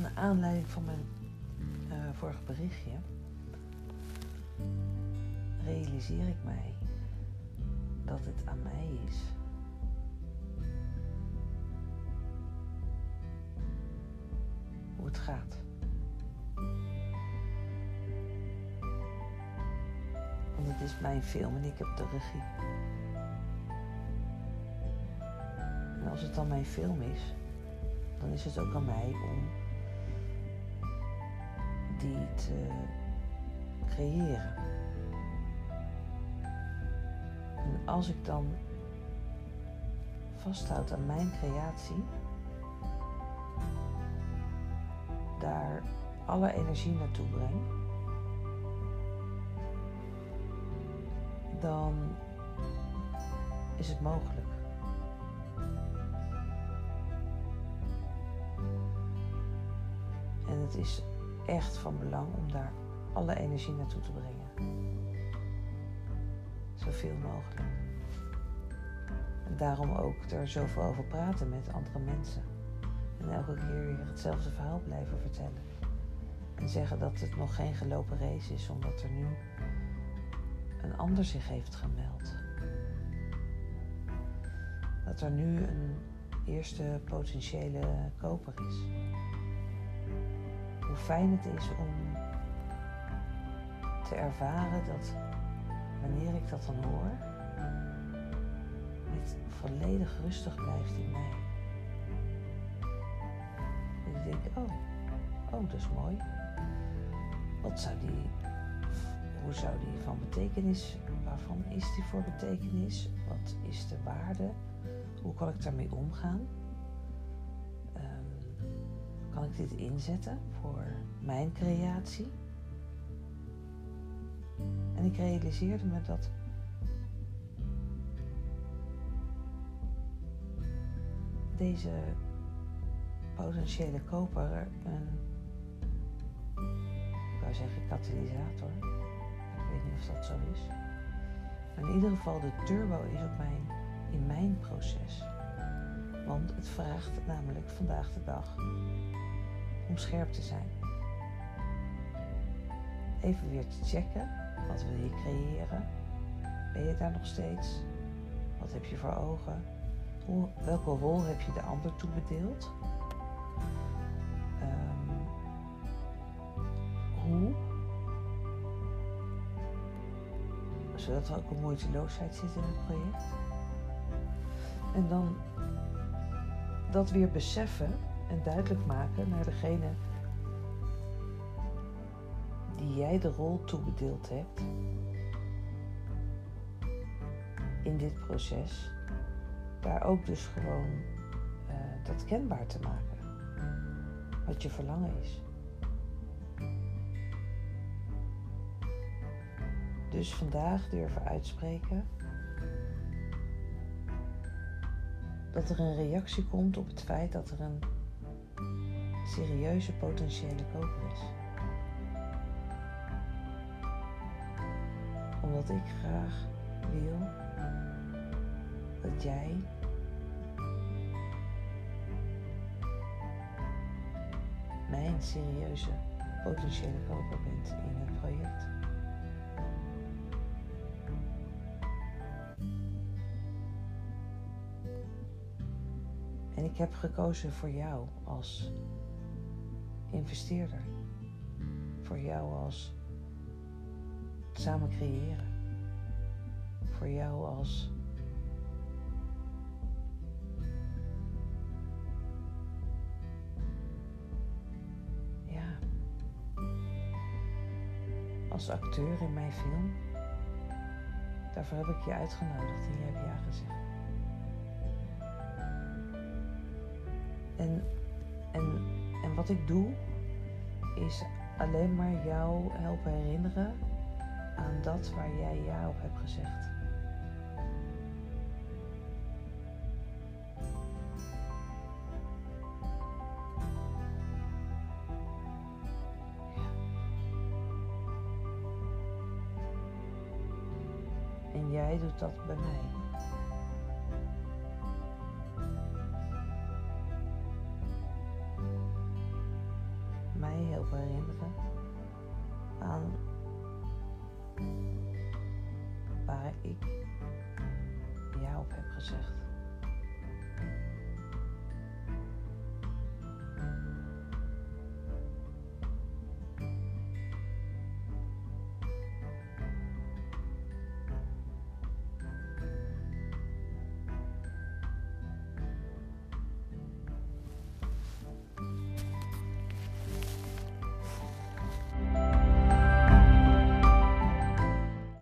Naar aanleiding van mijn uh, vorige berichtje realiseer ik mij dat het aan mij is. Hoe het gaat. Want het is mijn film en ik heb de regie. Als het dan mijn film is, dan is het ook aan mij om die te creëren. En als ik dan vasthoud aan mijn creatie, daar alle energie naartoe breng, dan is het mogelijk. Het is echt van belang om daar alle energie naartoe te brengen. Zoveel mogelijk. En daarom ook er zoveel over praten met andere mensen. En elke keer weer hetzelfde verhaal blijven vertellen. En zeggen dat het nog geen gelopen race is, omdat er nu een ander zich heeft gemeld. Dat er nu een eerste potentiële koper is. Hoe fijn het is om te ervaren dat wanneer ik dat dan hoor, het volledig rustig blijft in mij. En ik denk, oh, oh, dat is mooi. Wat zou die, hoe zou die van betekenis, waarvan is die voor betekenis? Wat is de waarde? Hoe kan ik daarmee omgaan? Kan ik dit inzetten voor mijn creatie? En ik realiseerde me dat deze potentiële koper een, zeggen katalysator, ik weet niet of dat zo is, maar in ieder geval de turbo is op mijn, in mijn proces. Want het vraagt namelijk vandaag de dag om scherp te zijn. Even weer te checken wat wil je creëren? Ben je daar nog steeds? Wat heb je voor ogen? Welke rol heb je de ander toebedeeld? Um, hoe? Zodat er ook een moeiteloosheid zit in het project. En dan dat weer beseffen en duidelijk maken naar degene die jij de rol toebedeeld hebt in dit proces, daar ook dus gewoon uh, dat kenbaar te maken. Wat je verlangen is. Dus vandaag durven uitspreken dat er een reactie komt op het feit dat er een serieuze potentiële koper is. Omdat ik graag wil dat jij mijn serieuze potentiële koper bent in het project. Ik heb gekozen voor jou als investeerder. Voor jou als samen creëren. Voor jou als ja, als acteur in mijn film. Daarvoor heb ik je uitgenodigd en je hebt ja gezegd. En, en, en wat ik doe, is alleen maar jou helpen herinneren aan dat waar jij ja op hebt gezegd. En jij doet dat bij mij. Erop herinneren aan waar ik ja op heb gezegd.